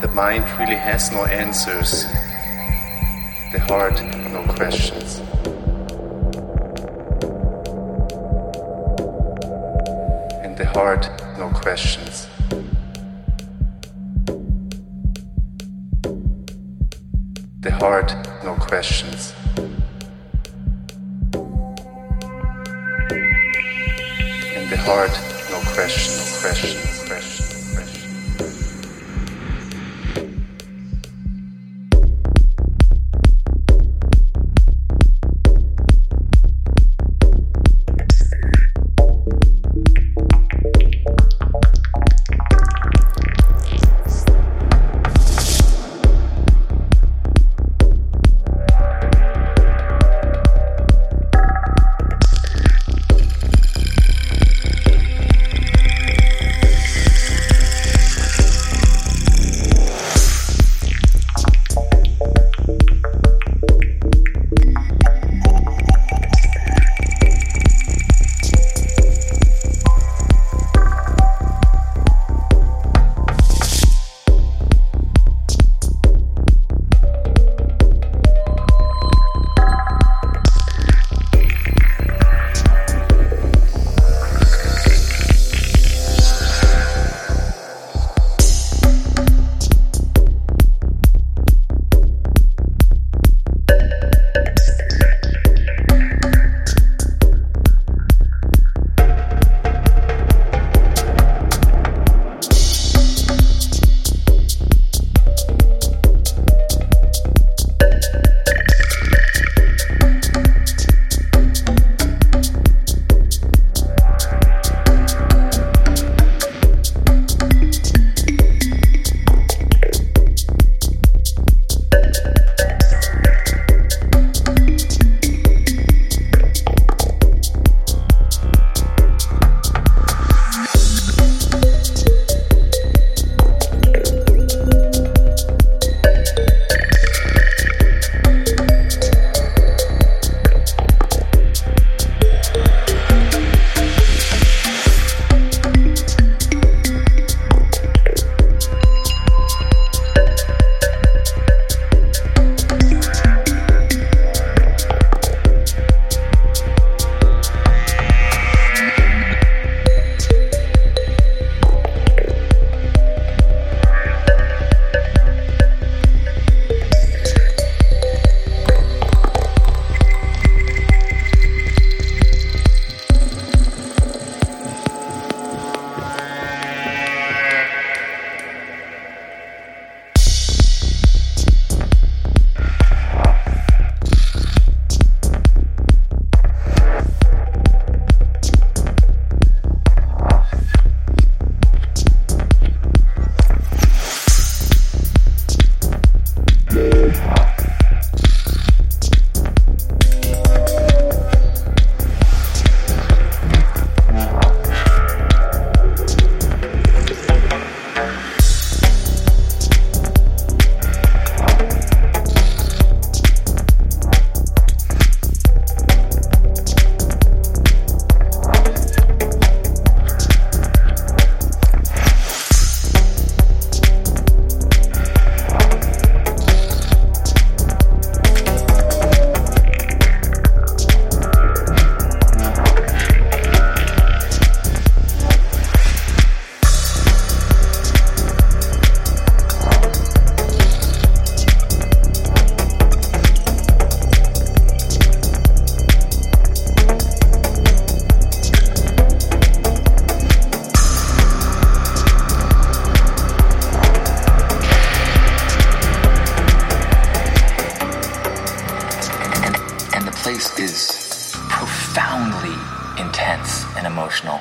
The mind really has no answers. The heart, no questions. And the heart, no questions. The heart, no questions. In the heart, no questions, no intense and emotional.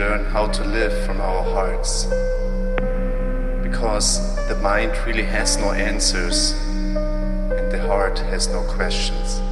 Learn how to live from our hearts. Because the mind really has no answers and the heart has no questions.